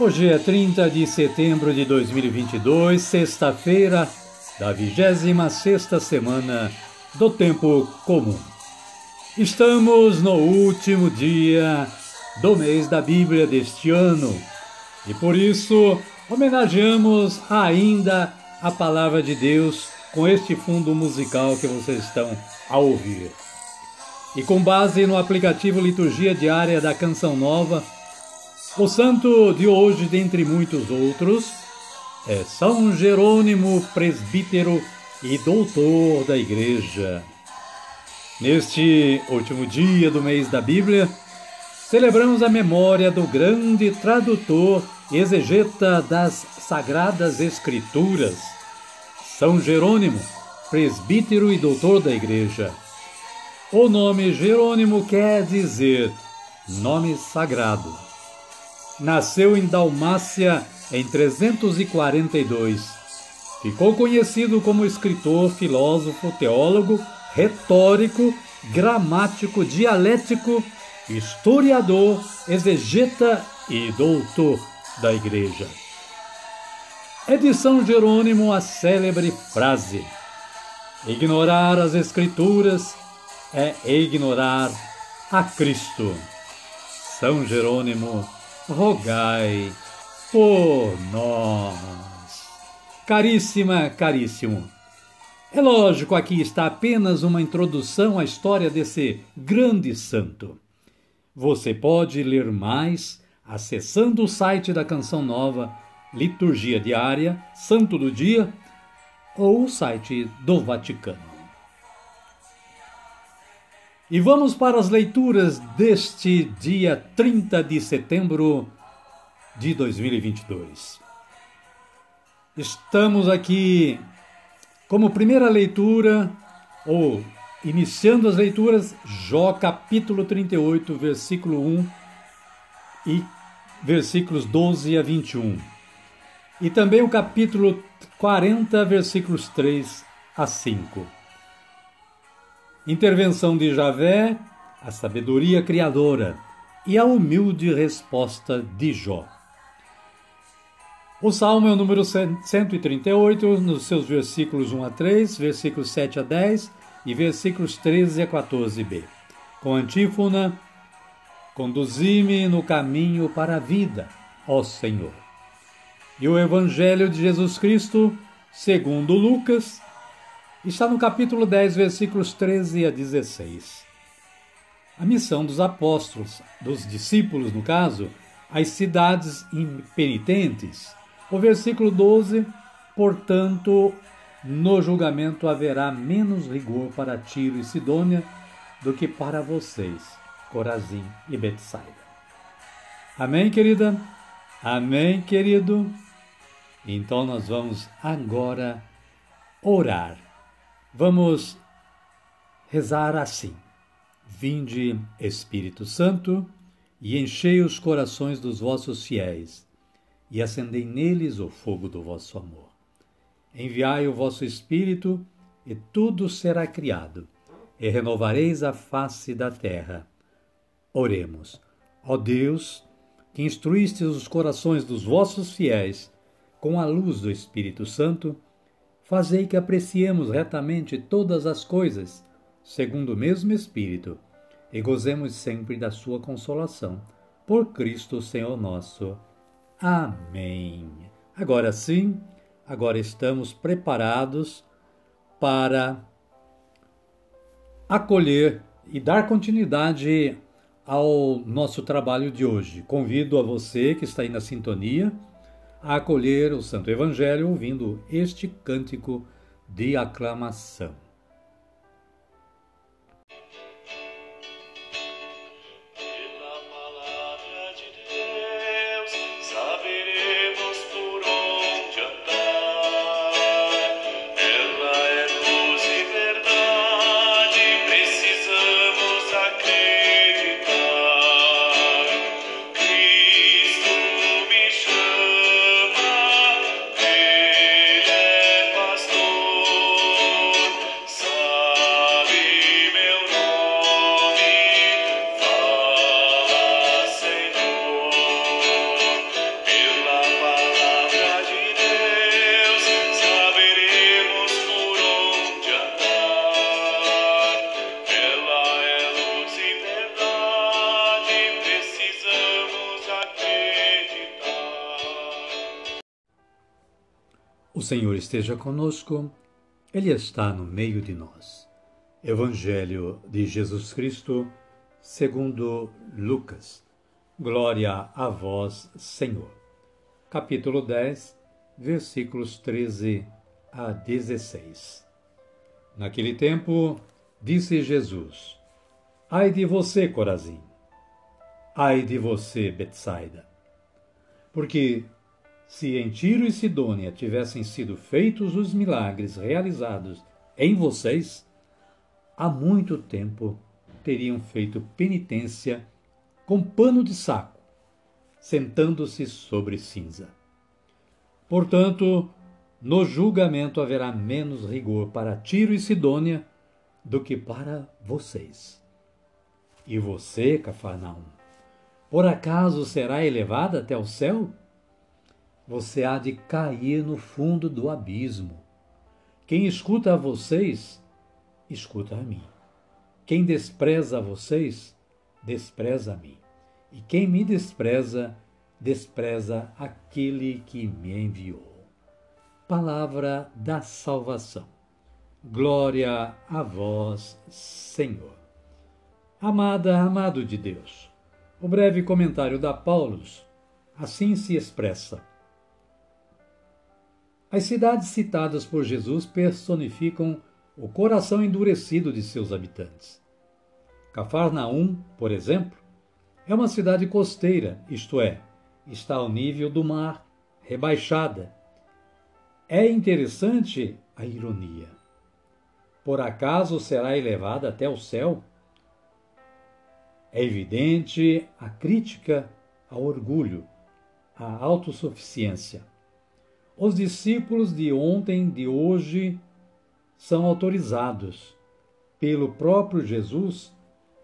Hoje é 30 de setembro de 2022, sexta-feira da 26 semana do Tempo Comum. Estamos no último dia do mês da Bíblia deste ano e por isso homenageamos ainda a Palavra de Deus com este fundo musical que vocês estão a ouvir. E com base no aplicativo Liturgia Diária da Canção Nova, o santo de hoje, dentre muitos outros, é São Jerônimo, presbítero e doutor da Igreja. Neste último dia do mês da Bíblia, celebramos a memória do grande tradutor e exegeta das Sagradas Escrituras, São Jerônimo, presbítero e doutor da Igreja. O nome Jerônimo quer dizer nome sagrado nasceu em Dalmácia em 342. Ficou conhecido como escritor, filósofo, teólogo, retórico, gramático, dialético, historiador, exegeta e doutor da Igreja. É de São Jerônimo a célebre frase: Ignorar as Escrituras é ignorar a Cristo. São Jerônimo rogai por nós. Caríssima, caríssimo. É lógico, aqui está apenas uma introdução à história desse grande santo. Você pode ler mais acessando o site da Canção Nova, Liturgia Diária, Santo do Dia ou o site do Vaticano. E vamos para as leituras deste dia 30 de setembro de 2022. Estamos aqui como primeira leitura, ou iniciando as leituras, Jó capítulo 38, versículo 1 e versículos 12 a 21. E também o capítulo 40, versículos 3 a 5. Intervenção de Javé, a sabedoria criadora e a humilde resposta de Jó. O salmo é o número 138, nos seus versículos 1 a 3, versículos 7 a 10 e versículos 13 a 14b. Com antífona: Conduzi-me no caminho para a vida, ó Senhor. E o Evangelho de Jesus Cristo, segundo Lucas, está no capítulo 10, versículos 13 a 16. A missão dos apóstolos, dos discípulos, no caso, as cidades impenitentes. O versículo 12, portanto, no julgamento haverá menos rigor para Tiro e Sidônia do que para vocês, Corazim e Betsaida. Amém, querida? Amém, querido? Então nós vamos agora orar. Vamos rezar assim: Vinde, Espírito Santo, e enchei os corações dos vossos fiéis, e acendei neles o fogo do vosso amor. Enviai o vosso Espírito, e tudo será criado, e renovareis a face da terra. Oremos. Ó Deus, que instruíste os corações dos vossos fiéis com a luz do Espírito Santo, fazei que apreciemos retamente todas as coisas, segundo o mesmo Espírito, e gozemos sempre da sua consolação. Por Cristo Senhor nosso. Amém. Agora sim, agora estamos preparados para acolher e dar continuidade ao nosso trabalho de hoje. Convido a você que está aí na sintonia a acolher o Santo Evangelho ouvindo este cântico de aclamação. O Senhor esteja conosco, Ele está no meio de nós. Evangelho de Jesus Cristo, segundo Lucas. Glória a vós, Senhor. Capítulo 10, versículos 13 a 16. Naquele tempo, disse Jesus: Ai de você, Corazim! Ai de você, Betsaida! Porque se em Tiro e Sidônia tivessem sido feitos os milagres realizados em vocês, há muito tempo teriam feito penitência com pano de saco, sentando-se sobre cinza. Portanto, no julgamento haverá menos rigor para Tiro e Sidônia do que para vocês. E você, Cafarnaum, por acaso será elevada até o céu? Você há de cair no fundo do abismo. Quem escuta a vocês, escuta a mim. Quem despreza a vocês, despreza a mim. E quem me despreza, despreza aquele que me enviou. Palavra da salvação. Glória a vós, Senhor. Amada, amado de Deus, o breve comentário da Paulus assim se expressa as cidades citadas por Jesus personificam o coração endurecido de seus habitantes. Cafarnaum, por exemplo, é uma cidade costeira, isto é, está ao nível do mar, rebaixada. É interessante a ironia. Por acaso será elevada até o céu? É evidente a crítica ao orgulho, à autossuficiência. Os discípulos de ontem, de hoje, são autorizados pelo próprio Jesus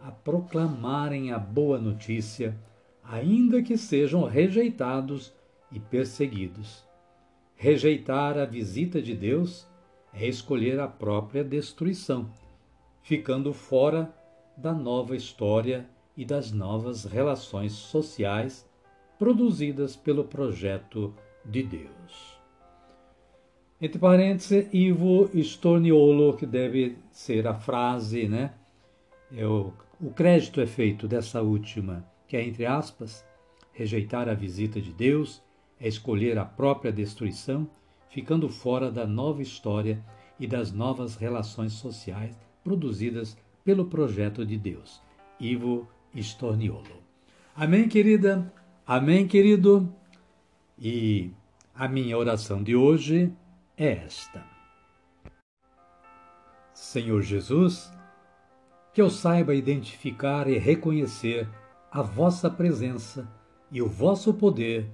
a proclamarem a boa notícia, ainda que sejam rejeitados e perseguidos. Rejeitar a visita de Deus é escolher a própria destruição, ficando fora da nova história e das novas relações sociais produzidas pelo projeto de Deus. Entre parênteses, Ivo Storniolo, que deve ser a frase, né? É o, o crédito é feito dessa última, que é entre aspas, rejeitar a visita de Deus é escolher a própria destruição, ficando fora da nova história e das novas relações sociais produzidas pelo projeto de Deus. Ivo Storniolo. Amém, querida? Amém, querido? E a minha oração de hoje é esta. Senhor Jesus, que eu saiba identificar e reconhecer a vossa presença e o vosso poder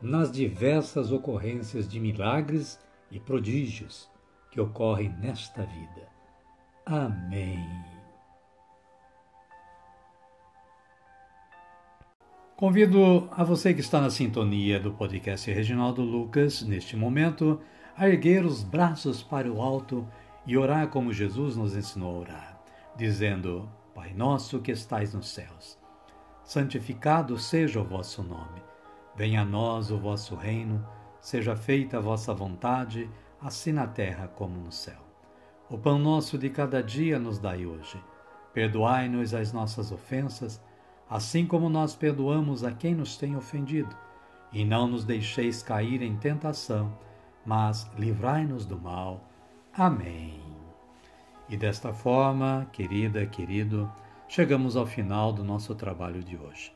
nas diversas ocorrências de milagres e prodígios que ocorrem nesta vida. Amém. Convido a você que está na sintonia do podcast Reginaldo Lucas, neste momento, a erguer os braços para o alto e orar como Jesus nos ensinou a orar, dizendo: Pai nosso que estais nos céus, santificado seja o vosso nome. Venha a nós o vosso reino, seja feita a vossa vontade, assim na terra como no céu. O pão nosso de cada dia nos dai hoje. Perdoai-nos as nossas ofensas, assim como nós perdoamos a quem nos tem ofendido. E não nos deixeis cair em tentação, mas livrai-nos do mal. Amém. E desta forma, querida, querido, chegamos ao final do nosso trabalho de hoje.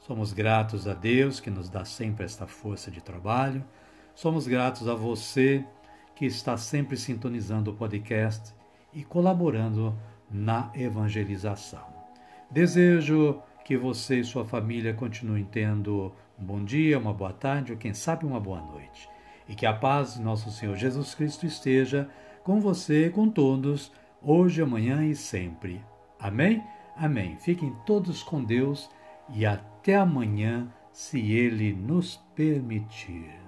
Somos gratos a Deus que nos dá sempre esta força de trabalho. Somos gratos a você que está sempre sintonizando o podcast e colaborando na evangelização. Desejo que você e sua família continuem tendo um bom dia, uma boa tarde ou quem sabe uma boa noite. E que a paz de nosso Senhor Jesus Cristo esteja com você, com todos hoje, amanhã e sempre. Amém? Amém. Fiquem todos com Deus e até amanhã, se Ele nos permitir.